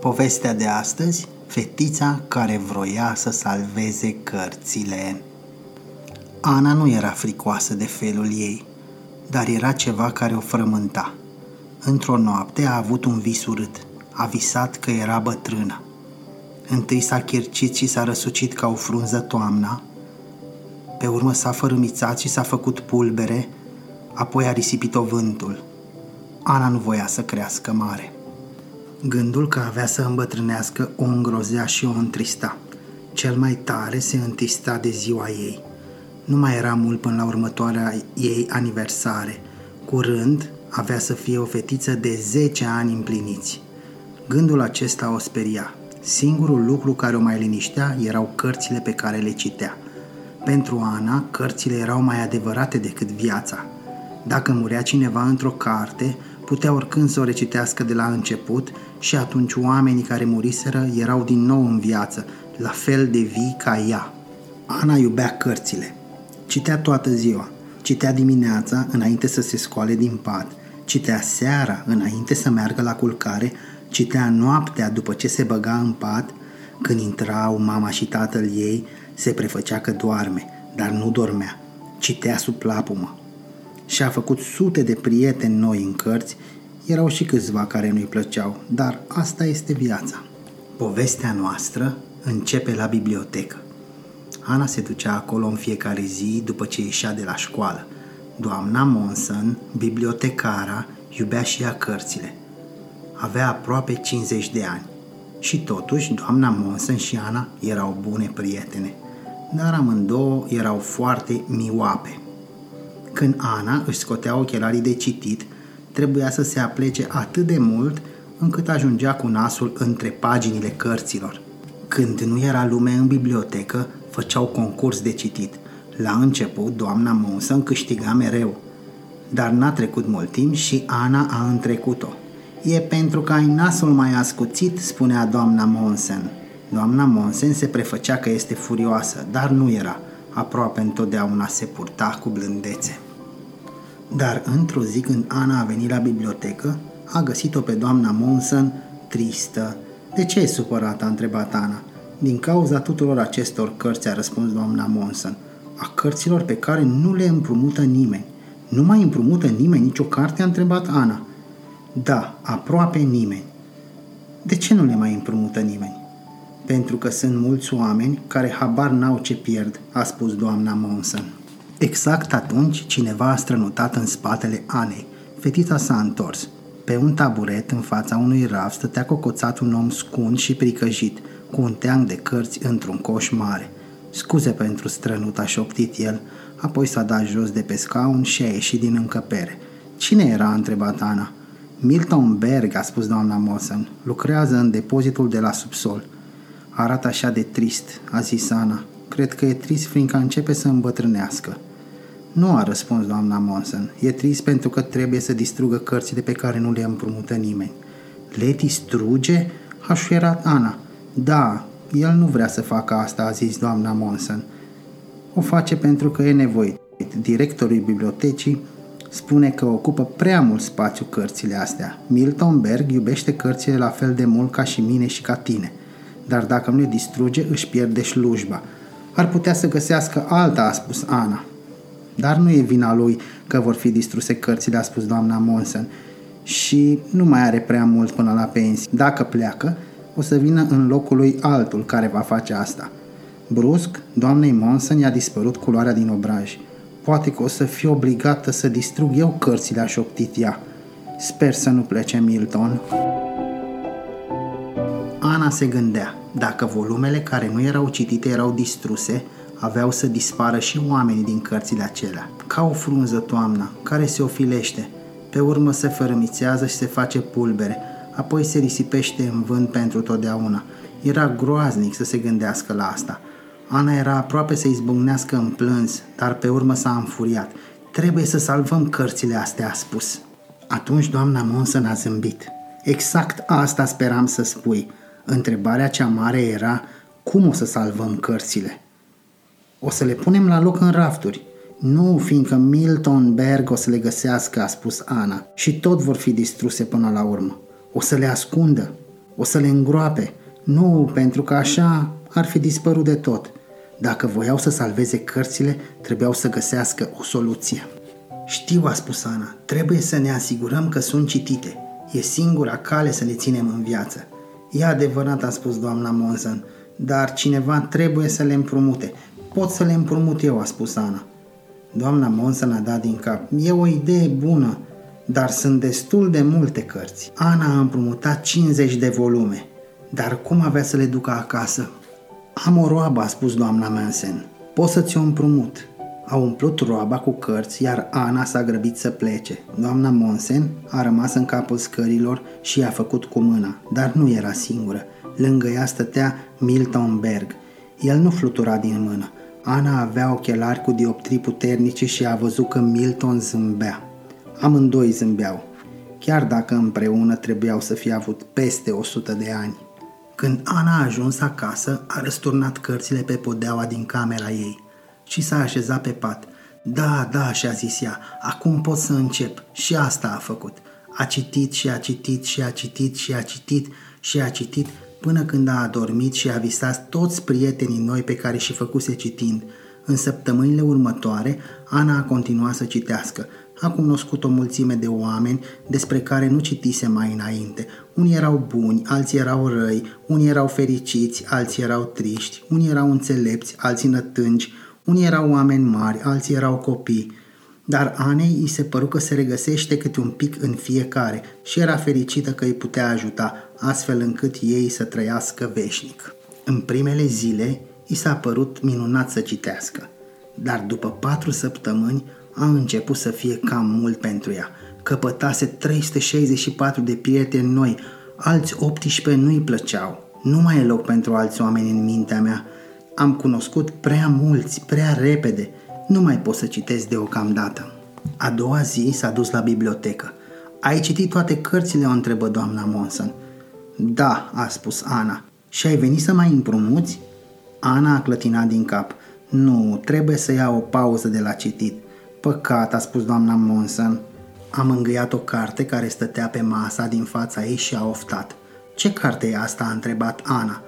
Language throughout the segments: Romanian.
Povestea de astăzi, fetița care vroia să salveze cărțile. Ana nu era fricoasă de felul ei, dar era ceva care o frământa. Într-o noapte a avut un vis urât. A visat că era bătrână. Întâi s-a chircit și s-a răsucit ca o frunză toamna, pe urmă s-a fărâmițat și s-a făcut pulbere, apoi a risipit-o vântul. Ana nu voia să crească mare. Gândul că avea să îmbătrânească o îngrozea și o întrista. Cel mai tare se întrista de ziua ei. Nu mai era mult până la următoarea ei aniversare. Curând avea să fie o fetiță de 10 ani împliniți. Gândul acesta o speria. Singurul lucru care o mai liniștea erau cărțile pe care le citea. Pentru Ana, cărțile erau mai adevărate decât viața. Dacă murea cineva într-o carte, putea oricând să o recitească de la început și atunci oamenii care muriseră erau din nou în viață, la fel de vii ca ea. Ana iubea cărțile. Citea toată ziua. Citea dimineața înainte să se scoale din pat. Citea seara înainte să meargă la culcare. Citea noaptea după ce se băga în pat. Când intrau mama și tatăl ei, se prefăcea că doarme, dar nu dormea. Citea sub plapumă. Și-a făcut sute de prieteni noi în cărți erau și câțiva care nu-i plăceau, dar asta este viața. Povestea noastră începe la bibliotecă. Ana se ducea acolo în fiecare zi după ce ieșea de la școală. Doamna Monson, bibliotecara, iubea și ea cărțile. Avea aproape 50 de ani. Și totuși, doamna Monson și Ana erau bune prietene, dar amândouă erau foarte mioape. Când Ana își scotea ochelarii de citit, trebuia să se aplece atât de mult încât ajungea cu nasul între paginile cărților. Când nu era lume în bibliotecă, făceau concurs de citit. La început, doamna Monson câștiga mereu, dar n-a trecut mult timp și Ana a întrecut-o. E pentru că ai nasul mai ascuțit, spunea doamna Monsen. Doamna Monsen se prefăcea că este furioasă, dar nu era. Aproape întotdeauna se purta cu blândețe. Dar într-o zi când Ana a venit la bibliotecă, a găsit-o pe doamna Monson tristă. De ce e supărată? a întrebat Ana. Din cauza tuturor acestor cărți, a răspuns doamna Monson. A cărților pe care nu le împrumută nimeni. Nu mai împrumută nimeni nicio carte? a întrebat Ana. Da, aproape nimeni. De ce nu le mai împrumută nimeni? Pentru că sunt mulți oameni care habar n-au ce pierd, a spus doamna Monson. Exact atunci, cineva a strănutat în spatele Anei. Fetița s-a întors. Pe un taburet, în fața unui raf, stătea cocoțat un om scund și pricăjit, cu un teanc de cărți într-un coș mare. Scuze pentru strănut, a șoptit el, apoi s-a dat jos de pe scaun și a ieșit din încăpere. Cine era? a întrebat Ana. Milton Berg, a spus doamna Mosen, lucrează în depozitul de la subsol. Arată așa de trist, a zis Ana. Cred că e trist fiindcă începe să îmbătrânească. Nu a răspuns doamna Monson. E trist pentru că trebuie să distrugă cărțile pe care nu le împrumută nimeni. Le distruge? A șuierat Ana. Da, el nu vrea să facă asta, a zis doamna Monson. O face pentru că e nevoit. Directorul bibliotecii spune că ocupă prea mult spațiu cărțile astea. Milton Berg iubește cărțile la fel de mult ca și mine și ca tine. Dar dacă nu le distruge, își pierde slujba. Ar putea să găsească alta, a spus Ana. Dar nu e vina lui că vor fi distruse cărțile, a spus doamna Monson. Și nu mai are prea mult până la pensie. Dacă pleacă, o să vină în locul lui altul care va face asta. Brusc, doamnei Monson i-a dispărut culoarea din obraj. Poate că o să fiu obligată să distrug eu cărțile, a șoptit ea. Sper să nu plece Milton. Ana se gândea, dacă volumele care nu erau citite erau distruse, aveau să dispară și oamenii din cărțile acelea. Ca o frunză toamna, care se ofilește, pe urmă se fărâmițează și se face pulbere, apoi se risipește în vânt pentru totdeauna. Era groaznic să se gândească la asta. Ana era aproape să izbucnească în plâns, dar pe urmă s-a înfuriat. Trebuie să salvăm cărțile astea, a spus. Atunci doamna Monson a zâmbit. Exact asta speram să spui. Întrebarea cea mare era cum o să salvăm cărțile? O să le punem la loc în rafturi. Nu, fiindcă Milton Berg o să le găsească, a spus Ana, și tot vor fi distruse până la urmă. O să le ascundă. O să le îngroape. Nu, pentru că așa ar fi dispărut de tot. Dacă voiau să salveze cărțile, trebuiau să găsească o soluție. Știu, a spus Ana, trebuie să ne asigurăm că sunt citite. E singura cale să le ținem în viață. E adevărat, a spus doamna Monson, dar cineva trebuie să le împrumute. Pot să le împrumut eu, a spus Ana. Doamna Monson a dat din cap. E o idee bună, dar sunt destul de multe cărți. Ana a împrumutat 50 de volume. Dar cum avea să le ducă acasă? Am o roabă, a spus doamna Mansen. Pot să ți-o împrumut. A umplut roaba cu cărți, iar Ana s-a grăbit să plece. Doamna Monsen a rămas în capul scărilor și i-a făcut cu mâna, dar nu era singură. Lângă ea stătea Milton Berg. El nu flutura din mână. Ana avea ochelari cu dioptrii puternice și a văzut că Milton zâmbea. Amândoi zâmbeau, chiar dacă împreună trebuiau să fie avut peste 100 de ani. Când Ana a ajuns acasă, a răsturnat cărțile pe podeaua din camera ei și s-a așezat pe pat. Da, da, și-a zis ea, acum pot să încep. Și asta a făcut. A citit și a citit și a citit și a citit și a citit până când a adormit și a visat toți prietenii noi pe care și făcuse citind. În săptămânile următoare, Ana a continuat să citească. A cunoscut o mulțime de oameni despre care nu citise mai înainte. Unii erau buni, alții erau răi, unii erau fericiți, alții erau triști, unii erau înțelepți, alții nătângi, unii erau oameni mari, alții erau copii. Dar Anei îi se păru că se regăsește câte un pic în fiecare și era fericită că îi putea ajuta, astfel încât ei să trăiască veșnic. În primele zile, i s-a părut minunat să citească, dar după patru săptămâni a început să fie cam mult pentru ea. Căpătase 364 de prieteni noi, alți 18 nu-i plăceau. Nu mai e loc pentru alți oameni în mintea mea. Am cunoscut prea mulți, prea repede. Nu mai pot să citesc deocamdată. A doua zi s-a dus la bibliotecă. Ai citit toate cărțile? o întrebă doamna Monson. Da, a spus Ana. Și ai venit să mai împrumuți? Ana a clătinat din cap. Nu, trebuie să iau o pauză de la citit. Păcat, a spus doamna Monson. Am îngâiat o carte care stătea pe masa din fața ei și a oftat. Ce carte e asta?" a întrebat Ana.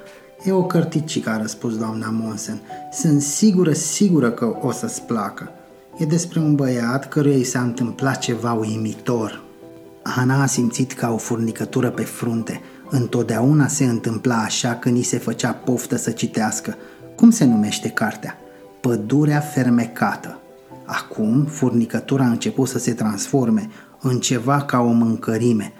E o cărticică, a răspuns doamna Monsen. Sunt sigură, sigură că o să-ți placă. E despre un băiat căruia i s-a întâmplat ceva uimitor. Ana a simțit ca o furnicătură pe frunte. Întotdeauna se întâmpla așa când i se făcea poftă să citească. Cum se numește cartea? Pădurea fermecată. Acum, furnicătura a început să se transforme în ceva ca o mâncărime.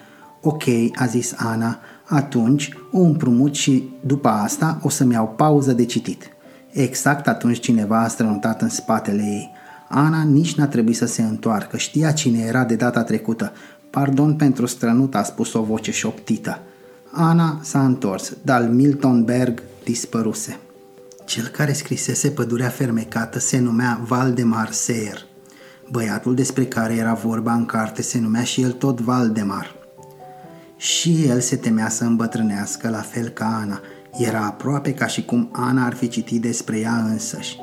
Ok, a zis Ana, atunci o împrumut și după asta o să-mi iau pauză de citit. Exact atunci cineva a strănutat în spatele ei. Ana nici n-a trebuit să se întoarcă, știa cine era de data trecută. Pardon pentru strănut, a spus o voce șoptită. Ana s-a întors, dar Milton Berg dispăruse. Cel care scrisese pădurea fermecată se numea Valdemar Seer. Băiatul despre care era vorba în carte se numea și el tot Valdemar. Și el se temea să îmbătrânească la fel ca Ana. Era aproape ca și cum Ana ar fi citit despre ea însăși.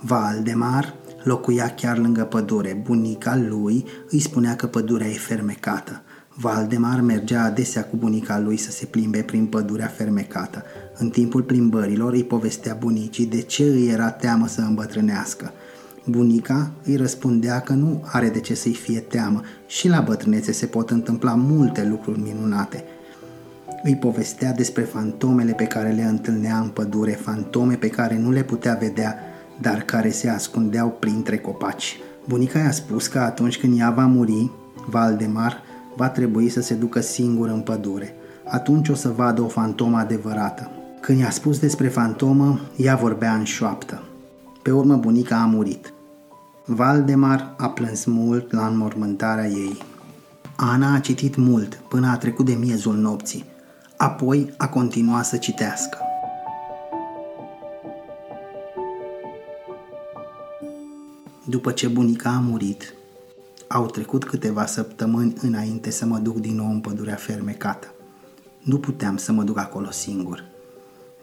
Valdemar locuia chiar lângă pădure. Bunica lui îi spunea că pădurea e fermecată. Valdemar mergea adesea cu bunica lui să se plimbe prin pădurea fermecată. În timpul plimbărilor îi povestea bunicii de ce îi era teamă să îmbătrânească. Bunica îi răspundea că nu are de ce să-i fie teamă și la bătrânețe se pot întâmpla multe lucruri minunate. Îi povestea despre fantomele pe care le întâlnea în pădure, fantome pe care nu le putea vedea, dar care se ascundeau printre copaci. Bunica i-a spus că atunci când ea va muri, Valdemar va trebui să se ducă singur în pădure. Atunci o să vadă o fantomă adevărată. Când i-a spus despre fantomă, ea vorbea în șoaptă. Pe urmă bunica a murit. Valdemar a plâns mult la înmormântarea ei. Ana a citit mult până a trecut de miezul nopții. Apoi a continuat să citească. După ce bunica a murit, au trecut câteva săptămâni înainte să mă duc din nou în pădurea fermecată. Nu puteam să mă duc acolo singur,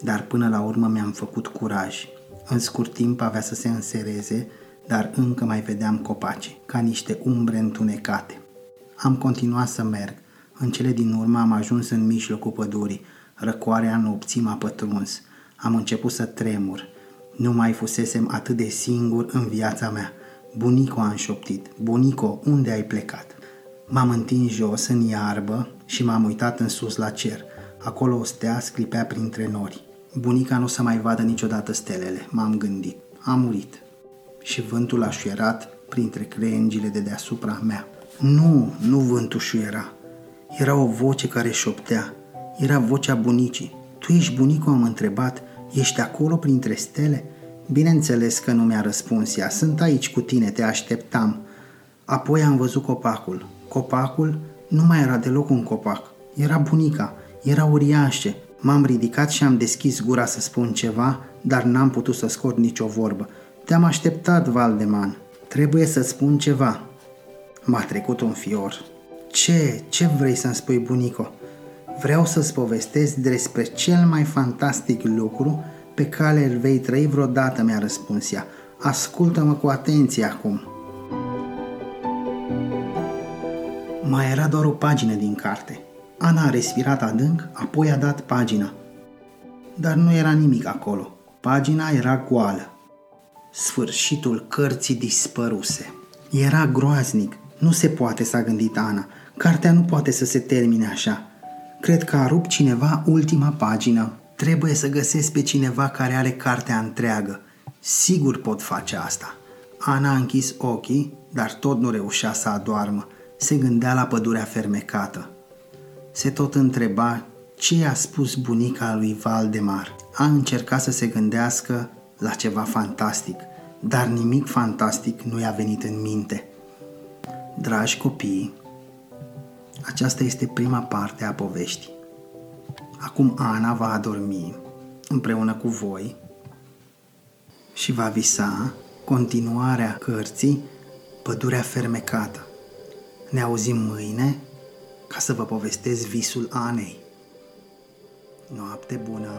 dar până la urmă mi-am făcut curaj. În scurt timp avea să se însereze, dar încă mai vedeam copaci, ca niște umbre întunecate. Am continuat să merg. În cele din urmă am ajuns în mijlocul pădurii. Răcoarea nopții m-a pătruns. Am început să tremur. Nu mai fusesem atât de singur în viața mea. Bunico a înșoptit. Bunico, unde ai plecat? M-am întins jos în iarbă și m-am uitat în sus la cer. Acolo o stea sclipea printre nori. Bunica nu o să mai vadă niciodată stelele, m-am gândit. A murit. Și vântul a șuierat printre creengile de deasupra mea. Nu, nu vântul șuiera. Era o voce care șoptea. Era vocea bunicii. Tu ești bunicul, am întrebat. Ești acolo printre stele? Bineînțeles că nu mi-a răspuns ea. Sunt aici cu tine, te așteptam. Apoi am văzut copacul. Copacul nu mai era deloc un copac. Era bunica. Era uriașe. M-am ridicat și am deschis gura să spun ceva, dar n-am putut să scot nicio vorbă. Te-am așteptat, Valdeman. Trebuie să spun ceva. M-a trecut un fior. Ce, ce vrei să-mi spui, bunico? Vreau să-ți povestesc despre cel mai fantastic lucru pe care îl vei trăi vreodată, mi-a răspuns ea. Ascultă-mă cu atenție acum. Mai era doar o pagină din carte. Ana a respirat adânc, apoi a dat pagina. Dar nu era nimic acolo. Pagina era goală. Sfârșitul cărții dispăruse. Era groaznic. Nu se poate, s-a gândit Ana. Cartea nu poate să se termine așa. Cred că a rupt cineva ultima pagină. Trebuie să găsesc pe cineva care are cartea întreagă. Sigur pot face asta. Ana a închis ochii, dar tot nu reușea să adoarmă. Se gândea la pădurea fermecată. Se tot întreba ce i-a spus bunica lui Valdemar. A încercat să se gândească la ceva fantastic, dar nimic fantastic nu i-a venit în minte. Dragi copii, aceasta este prima parte a poveștii. Acum Ana va adormi împreună cu voi și va visa continuarea cărții Pădurea fermecată. Ne auzim mâine ca să vă povestesc visul Anei. Noapte bună!